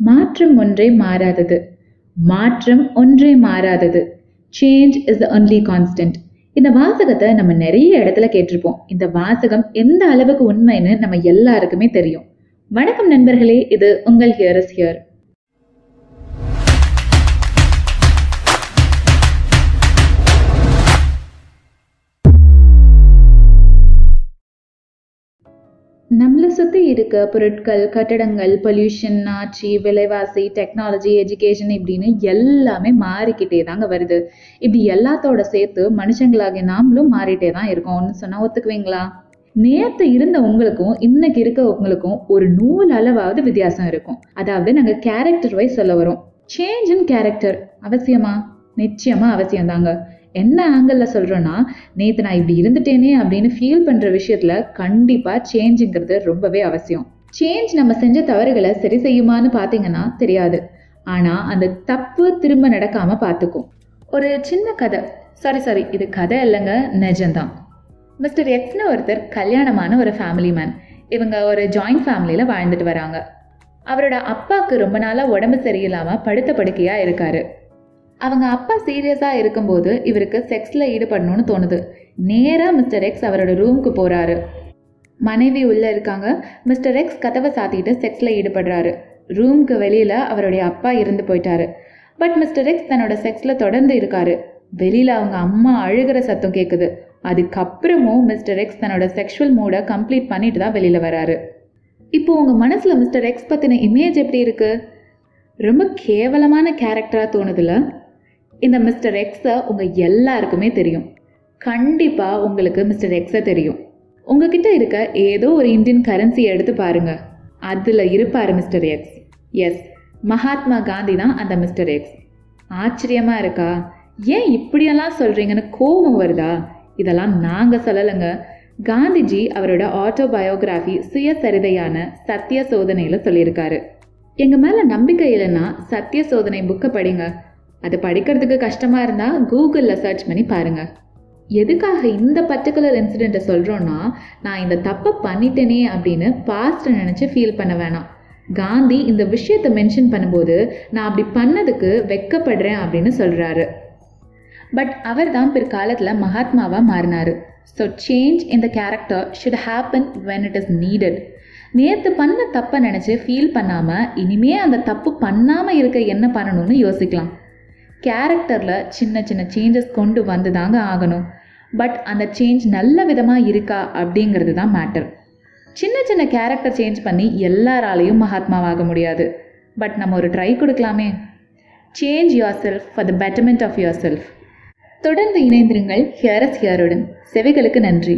மாற்றம் ஒன்றே மாறாதது. மாற்றம் ஒன்றே மாறாதது. Change is the only constant இந்த வாசகத்தை நம்ம நிறைய இடத்துல கேட்டிருப்போம். இந்த வாசகம் எந்த அளவுக்கு உண்மைன்னு நம்ம எல்லாருக்குமே தெரியும். வணக்கம் நண்பர்களே இது உங்கள் ஹியர் இஸ் ஹியர். நம்மள சுற்றி இருக்க பொருட்கள் கட்டடங்கள் பொல்யூஷன் ஆட்சி விலைவாசி டெக்னாலஜி எஜுகேஷன் இப்படின்னு எல்லாமே மாறிக்கிட்டே தாங்க வருது. இப்படி எல்லாத்தோட சேர்த்து மனுஷங்களாகிய நாமளும் மாறிட்டே தான் இருக்கோம்னு சொன்னா ஒத்துக்குவீங்களா? நேத்து இருந்த உங்களுக்கும் இன்னைக்கு இருக்க உங்களுக்கும் ஒரு நூல் அளவாவது வித்தியாசம் இருக்கும். அதாவது நாங்க கேரக்டர் வைஸ் சொல்ல வரோம். சேஞ்ச் இன் கேரக்டர் அவசியமா? நிச்சயமா அவசியம் தாங்க என்ன ஆங்கிளில் சொல்கிறோன்னா நேற்று நான் இப்படி இருந்துட்டேனே அப்படின்னு ஃபீல் பண்ணுற விஷயத்தில் கண்டிப்பாக சேஞ்சுங்கிறது ரொம்பவே அவசியம். சேஞ்ச் நம்ம செஞ்ச தவறுகளை சரி செய்யுமான்னு பார்த்தீங்கன்னா தெரியாது. ஆனால் அந்த தப்பு திரும்ப நடக்காமல் பார்த்துக்கும் ஒரு சின்ன கதை. சாரி சாரி இது கதை இல்லைங்க நிஜம்தான். மிஸ்டர் எக்ஸ்னு ஒருத்தர் கல்யாணமான ஒரு ஃபேமிலி மேன் இவங்க ஒரு ஜாயிண்ட் ஃபேமிலியில் வாழ்ந்துட்டு வராங்க. அவரோட அப்பாவுக்கு ரொம்ப நாளாக உடம்பு சரியில்லாமல் படுத்த படுக்கையாக இருக்காரு. அவங்க அப்பா சீரியஸாக இருக்கும்போது இவருக்கு செக்ஸில் ஈடுபடணும்னு தோணுது. நேராக மிஸ்டர் எக்ஸ் அவரோட ரூமுக்கு போகிறாரு மனைவி உள்ளே இருக்காங்க. மிஸ்டர் எக்ஸ் கதவை சாத்திட்டு செக்ஸில் ஈடுபடுறாரு. ரூமுக்கு வெளியில் அவருடைய அப்பா இருந்து போயிட்டாரு. பட் மிஸ்டர் எக்ஸ் தன்னோட செக்ஸில் தொடர்ந்து இருக்காரு. வெளியில் அவங்க அம்மா அழுகிற சத்தம் கேட்குது அதுக்கப்புறமும் மிஸ்டர் எக்ஸ் தன்னோட செக்ஷுவல் மூடை கம்ப்ளீட் பண்ணிட்டு தான் வெளியில் வராரு. இப்போ உங்கள் மனசில் மிஸ்டர் எக்ஸ் பற்றின இமேஜ் எப்படி இருக்குது ரொம்ப கேவலமான கேரக்டராக தோணுதில்ல இந்த மிஸ்டர் எக்ஸை உங்கள் எல்லாருக்குமே தெரியும். கண்டிப்பாக உங்களுக்கு மிஸ்டர் எக்ஸை தெரியும். உங்ககிட்ட இருக்க ஏதோ ஒரு இந்தியன் கரன்சி எடுத்து பாருங்க. அதில் இருப்பார் Mister X yes Mahatma Gandhi தான் அந்த மிஸ்டர் எக்ஸ் ஆச்சரியமாக இருக்கா? ஏன் இப்படியெல்லாம் சொல்கிறீங்கன்னு கோபம் வருதா? இதெல்லாம் நாங்கள் சொல்லலைங்க. காந்திஜி அவரோட ஆட்டோபயோகிராஃபி சுயசரிதையான சத்திய சோதனையில் சொல்லியிருக்காரு. எங்கள் மேலே நம்பிக்கை இல்லைன்னா சத்திய சோதனை புக்கை படிங்க. அது படிக்கிறதுக்கு கஷ்டமாக இருந்தால் கூகுளில் சர்ச் பண்ணி பாருங்கள் எதுக்காக இந்த பர்டிகுலர் இன்சிடெண்ட்டை சொல்கிறோன்னா நான் இந்த தப்பை பண்ணிட்டேனே அப்படின்னு பாஸ்ட்டை நினச்சி ஃபீல் பண்ண வேணாம். காந்தி இந்த விஷயத்தை மென்ஷன் பண்ணும்போது நான் அப்படி பண்ணதுக்கு வெக்கப்படுறேன் அப்படின்னு சொல்கிறாரு பட் அவர் தான் பிற்காலத்தில் மகாத்மாவாக மாறினார். ஸோ சேஞ்ச் இந்த character should happen when it is needed நேற்று பண்ண தப்பை நினச்சி ஃபீல் பண்ணாமல் இனிமே அந்த தப்பு பண்ணாமல் இருக்க என்ன பண்ணணும்னு யோசிக்கலாம். கேரக்டரில் சின்ன சின்ன சேஞ்சஸ் கொண்டு வந்து தாங்க ஆகணும். பட் அந்த சேஞ்ச் நல்ல விதமாக இருக்கா அப்படிங்கிறது தான் மேட்டர் சின்ன சின்ன கேரக்டர் சேஞ்ச் பண்ணி எல்லாராலையும் மகாத்மாவாக முடியாது. பட் நம்ம ஒரு ட்ரை கொடுக்கலாமே. Change yourself for the betterment of yourself தொடர்ந்து இணைந்திருங்கள் ஹியரஸ் ஹியருடன். செவிகளுக்கு நன்றி.